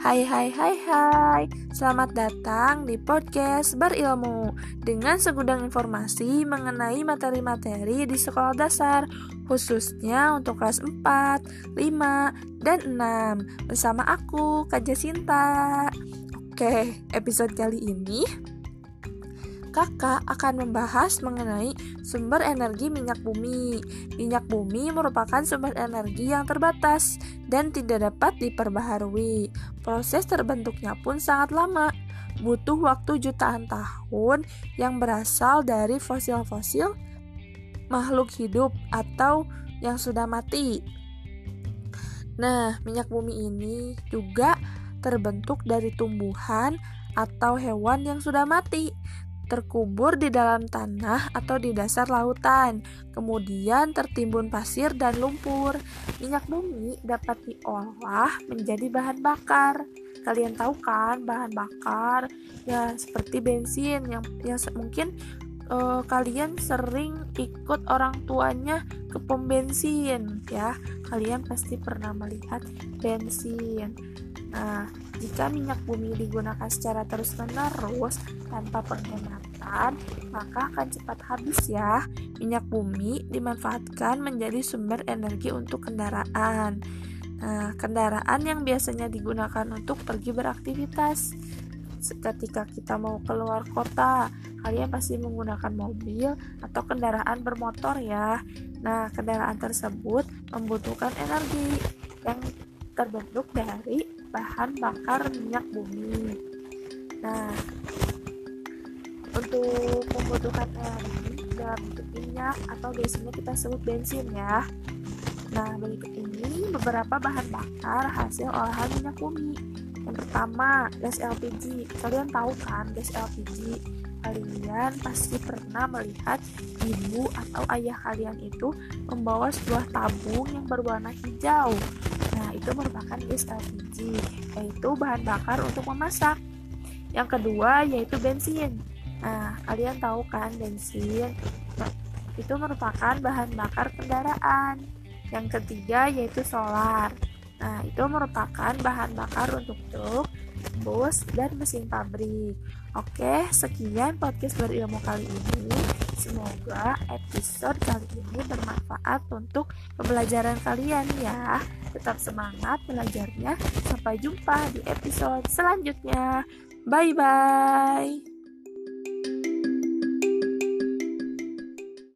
Hai hai hai hai. Selamat datang di podcast berilmu Dengan segudang informasi mengenai materi-materi di sekolah dasar Khususnya untuk kelas 4, 5, dan 6 Bersama aku, Kak Jasinta Oke, episode kali ini kakak akan membahas mengenai sumber energi minyak bumi. Minyak bumi merupakan sumber energi yang terbatas dan tidak dapat diperbaharui. Proses terbentuknya pun sangat lama, butuh waktu jutaan tahun yang berasal dari fosil-fosil makhluk hidup atau yang sudah mati. Nah, minyak bumi ini juga terbentuk dari tumbuhan atau hewan yang sudah mati terkubur di dalam tanah atau di dasar lautan, kemudian tertimbun pasir dan lumpur. Minyak bumi dapat diolah menjadi bahan bakar. Kalian tahu kan bahan bakar ya seperti bensin yang yang mungkin uh, kalian sering ikut orang tuanya ke pom bensin ya. Kalian pasti pernah melihat bensin. Nah, jika minyak bumi digunakan secara terus-menerus tanpa penghematan, maka akan cepat habis ya. Minyak bumi dimanfaatkan menjadi sumber energi untuk kendaraan. Nah, kendaraan yang biasanya digunakan untuk pergi beraktivitas. Ketika kita mau keluar kota, kalian pasti menggunakan mobil atau kendaraan bermotor ya. Nah, kendaraan tersebut membutuhkan energi yang terbentuk dari bahan bakar minyak bumi. Nah, untuk membutuhkan energi dalam bentuk minyak atau biasanya kita sebut bensin ya. Nah, berikut ini beberapa bahan bakar hasil olahan minyak bumi. Yang pertama, gas LPG. Kalian tahu kan gas LPG? Kalian pasti pernah melihat ibu atau ayah kalian itu membawa sebuah tabung yang berwarna hijau itu merupakan LPG, yaitu bahan bakar untuk memasak. Yang kedua yaitu bensin. Nah, kalian tahu kan bensin itu merupakan bahan bakar kendaraan. Yang ketiga yaitu solar. Nah, itu merupakan bahan bakar untuk truk, bus, dan mesin pabrik. Oke, sekian podcast berilmu kali ini. Semoga episode kali ini bermanfaat untuk pembelajaran kalian ya. Tetap semangat belajarnya. Sampai jumpa di episode selanjutnya. Bye bye.